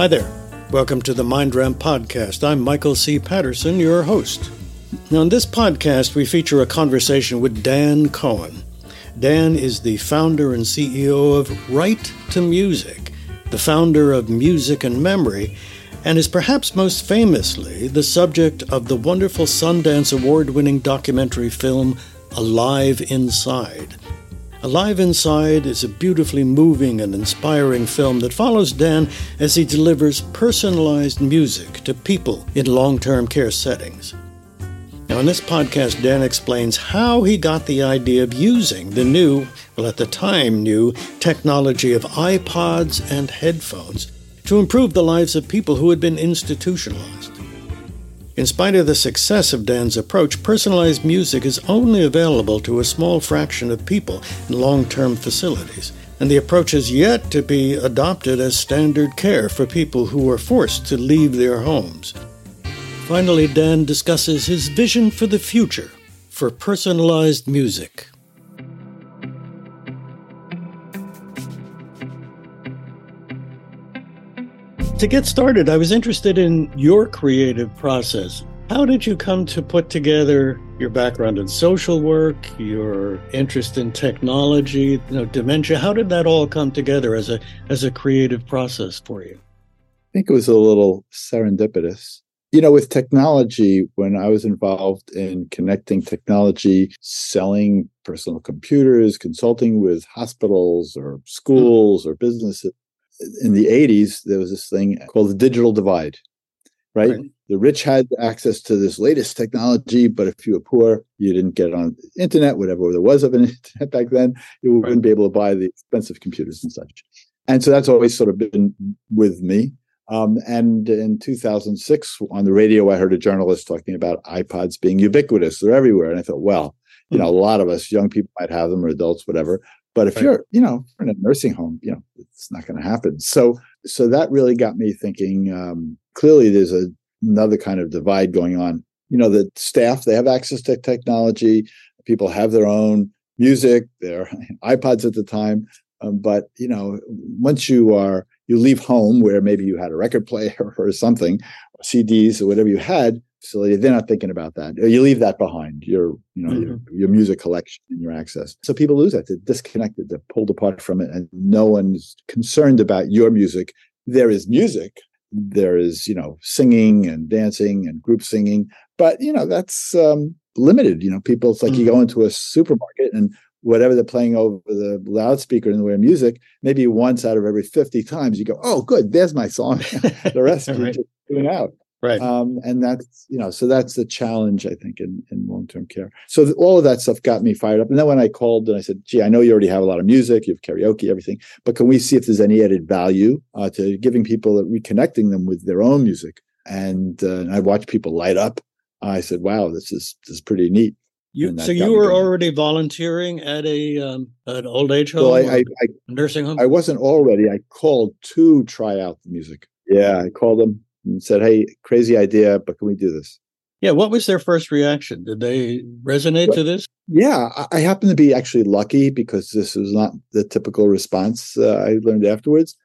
Hi there. Welcome to the Mind Ramp podcast. I'm Michael C. Patterson, your host. Now, in this podcast, we feature a conversation with Dan Cohen. Dan is the founder and CEO of Right to Music, the founder of Music and Memory, and is perhaps most famously the subject of the wonderful Sundance Award winning documentary film Alive Inside. Alive Inside is a beautifully moving and inspiring film that follows Dan as he delivers personalized music to people in long term care settings. Now, in this podcast, Dan explains how he got the idea of using the new, well, at the time new, technology of iPods and headphones to improve the lives of people who had been institutionalized. In spite of the success of Dan's approach, personalized music is only available to a small fraction of people in long term facilities, and the approach has yet to be adopted as standard care for people who are forced to leave their homes. Finally, Dan discusses his vision for the future for personalized music. To get started, I was interested in your creative process. How did you come to put together your background in social work, your interest in technology, you know, dementia? How did that all come together as a as a creative process for you? I think it was a little serendipitous. You know, with technology, when I was involved in connecting technology, selling personal computers, consulting with hospitals or hmm. schools or businesses, in the 80s, there was this thing called the digital divide, right? right? The rich had access to this latest technology, but if you were poor, you didn't get it on the internet, whatever there was of an internet back then, you wouldn't be able to buy the expensive computers and such. And so that's always sort of been with me. Um, and in 2006, on the radio, I heard a journalist talking about iPods being ubiquitous. They're everywhere. And I thought, well, you hmm. know, a lot of us, young people might have them or adults, whatever. But if right. you're, you know, in a nursing home, you know, it's not going to happen. So, so that really got me thinking. Um, clearly, there's a, another kind of divide going on. You know, the staff they have access to technology. People have their own music, their iPods at the time. Um, but you know, once you are you leave home where maybe you had a record player or something, CDs or whatever you had, facility, they're not thinking about that. You leave that behind, your, you know, mm-hmm. your, your music collection and your access. So people lose that. They're disconnected. They're pulled apart from it, and no one's concerned about your music. There is music. There is, you know, singing and dancing and group singing, but you know that's um, limited. You know, people. It's like mm-hmm. you go mm-hmm. into a supermarket and whatever they're playing over the loudspeaker in the way of music, maybe once out of every 50 times you go, oh, good, there's my song. the rest right. are just out. Right. Um, and that's, you know, so that's the challenge, I think, in, in long term care. So th- all of that stuff got me fired up. And then when I called and I said, gee, I know you already have a lot of music, you have karaoke, everything, but can we see if there's any added value uh, to giving people, uh, reconnecting them with their own music? And, uh, and I watched people light up. I said, wow, this is, this is pretty neat. You, so you were already volunteering at a um, an old age home, well, I, I, I, nursing home. I wasn't already. I called to try out the music. Yeah, I called them and said, "Hey, crazy idea, but can we do this?" Yeah, what was their first reaction? Did they resonate but, to this? Yeah, I, I happen to be actually lucky because this was not the typical response uh, I learned afterwards.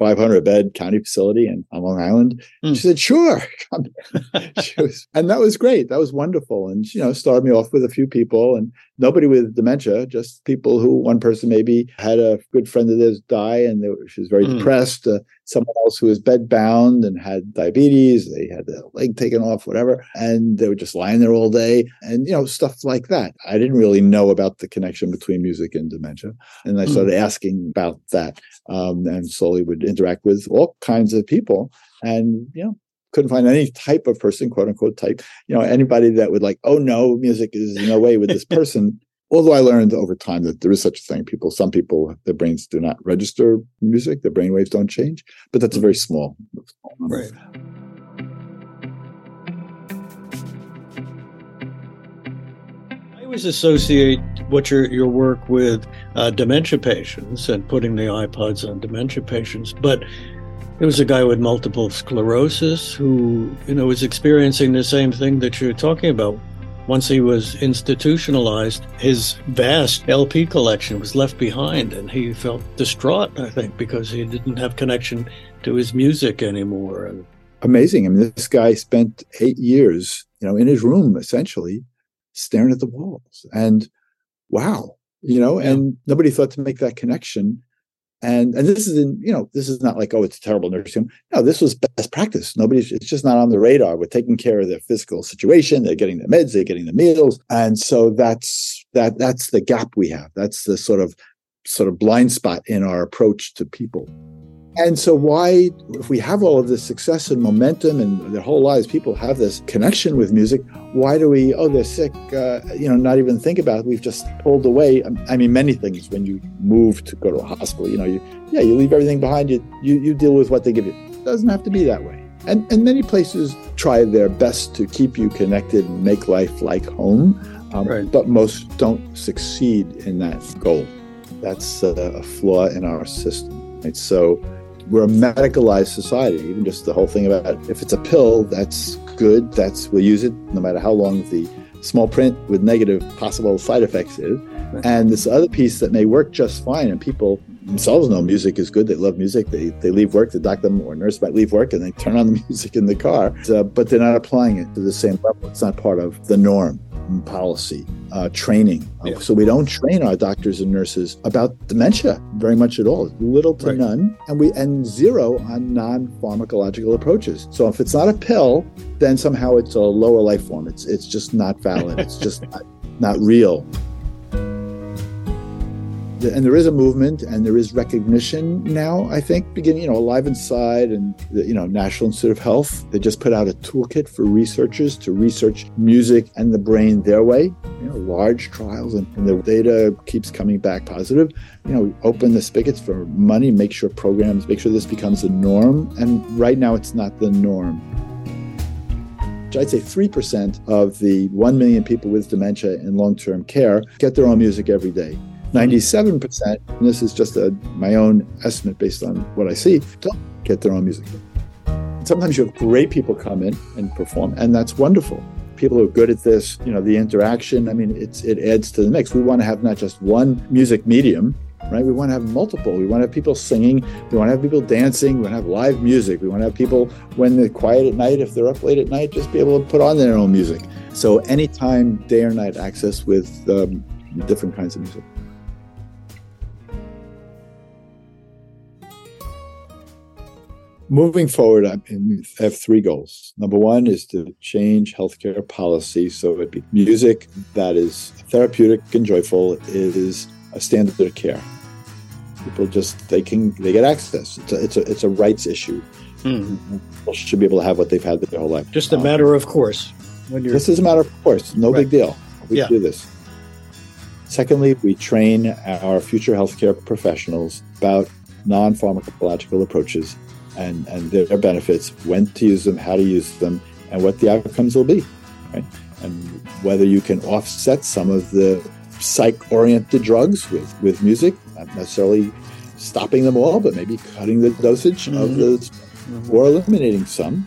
500 bed county facility in, on Long Island. Mm. She said, sure. she was, and that was great. That was wonderful. And, you know, started me off with a few people and nobody with dementia, just people who one person maybe had a good friend of theirs die and were, she was very mm. depressed. Uh, someone else who was bed bound and had diabetes. They had the leg taken off, whatever. And they were just lying there all day and, you know, stuff like that. I didn't really know about the connection between music and dementia. And I hmm. started mm. asking about that um, and slowly would interact with all kinds of people. And, you know, couldn't find any type of person, quote unquote type, you know, anybody that would like, oh no, music is in no way with this person. Although I learned over time that there is such a thing. People, some people, their brains do not register music, their brain waves don't change, but that's a very small, small. Right. Always associate what your your work with uh, dementia patients and putting the iPods on dementia patients, but there was a guy with multiple sclerosis who, you know, was experiencing the same thing that you're talking about once he was institutionalized, his vast LP collection was left behind, and he felt distraught, I think, because he didn't have connection to his music anymore. Amazing. I mean, this guy spent eight years, you know, in his room essentially, staring at the walls. And wow, you know, yeah. and nobody thought to make that connection and and this is in you know this is not like oh it's a terrible nursing home. No this was best practice. Nobody's it's just not on the radar. We're taking care of their physical situation. They're getting the meds. They're getting the meals. And so that's that that's the gap we have. That's the sort of sort of blind spot in our approach to people and so, why, if we have all of this success and momentum and their whole lives, people have this connection with music, why do we, oh, they're sick, uh, you know, not even think about it? We've just pulled away. I mean, many things when you move to go to a hospital, you know, you, yeah, you leave everything behind you, you, you deal with what they give you. It doesn't have to be that way. And, and many places try their best to keep you connected and make life like home, um, right. but most don't succeed in that goal. That's a, a flaw in our system. Right? So, we're a medicalized society. Even just the whole thing about if it's a pill, that's good. That's we'll use it no matter how long the small print with negative possible side effects is. And this other piece that may work just fine, and people themselves know music is good. They love music. They, they leave work, the doctor or nurse might leave work and they turn on the music in the car, uh, but they're not applying it to the same level. It's not part of the norm policy, uh, training. Yeah. So we don't train our doctors and nurses about dementia very much at all, little to right. none, and we and zero on non-pharmacological approaches. So if it's not a pill, then somehow it's a lower life form. It's it's just not valid. it's just not, not real and there is a movement and there is recognition now i think beginning you know alive inside and the you know national institute of health they just put out a toolkit for researchers to research music and the brain their way. You know large trials and, and the data keeps coming back positive. You know open the spigots for money make sure programs make sure this becomes the norm. And right now it's not the norm. I'd say 3% of the 1 million people with dementia in long term care get their own music every day. 97%, and this is just a, my own estimate based on what I see, don't get their own music. Sometimes you have great people come in and perform, and that's wonderful. People who are good at this, you know, the interaction, I mean, it's it adds to the mix. We want to have not just one music medium, right? We want to have multiple. We want to have people singing. We want to have people dancing. We want to have live music. We want to have people, when they're quiet at night, if they're up late at night, just be able to put on their own music. So anytime, day or night access with um, different kinds of music. Moving forward, I have three goals. Number one is to change healthcare policy so it be music that is therapeutic and joyful is a standard of care. People just they can they get access. It's a it's a, it's a rights issue. Hmm. People should be able to have what they've had their whole life. Just a um, matter of course. this is a matter of course. No right. big deal. We yeah. do this. Secondly, we train our future healthcare professionals about non pharmacological approaches and, and their benefits, when to use them, how to use them, and what the outcomes will be, right? And whether you can offset some of the psych-oriented drugs with, with music, not necessarily stopping them all, but maybe cutting the dosage mm-hmm. of those mm-hmm. or eliminating some.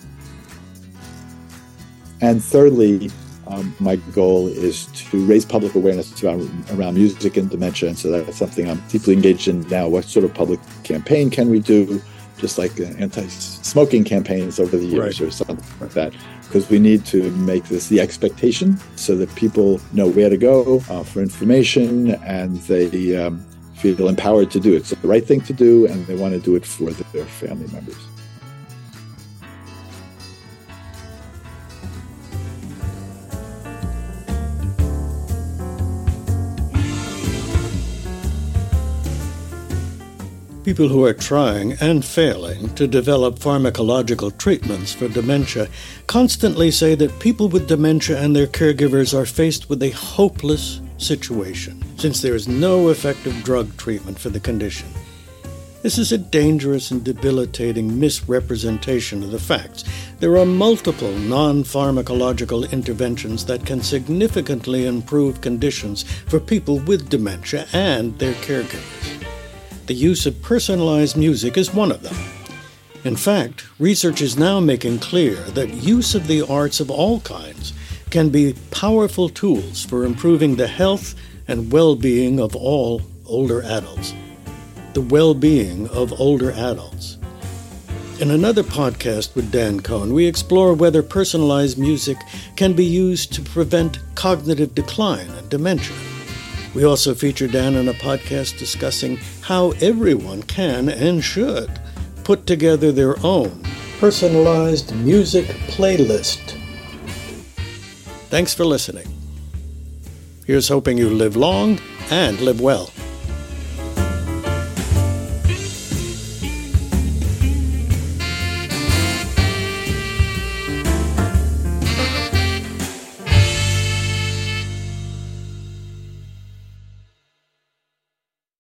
And thirdly, um, my goal is to raise public awareness around, around music and dementia. And so that's something I'm deeply engaged in now. What sort of public campaign can we do? Just like anti-smoking campaigns over the years right. or something like that because we need to make this the expectation so that people know where to go uh, for information and they um, feel empowered to do it. It's the right thing to do, and they want to do it for their family members. People who are trying and failing to develop pharmacological treatments for dementia constantly say that people with dementia and their caregivers are faced with a hopeless situation since there is no effective drug treatment for the condition. This is a dangerous and debilitating misrepresentation of the facts. There are multiple non pharmacological interventions that can significantly improve conditions for people with dementia and their caregivers. The use of personalized music is one of them. In fact, research is now making clear that use of the arts of all kinds can be powerful tools for improving the health and well being of all older adults. The well being of older adults. In another podcast with Dan Cohen, we explore whether personalized music can be used to prevent cognitive decline and dementia. We also feature Dan in a podcast discussing how everyone can and should put together their own personalized music playlist. Thanks for listening. Here's hoping you live long and live well.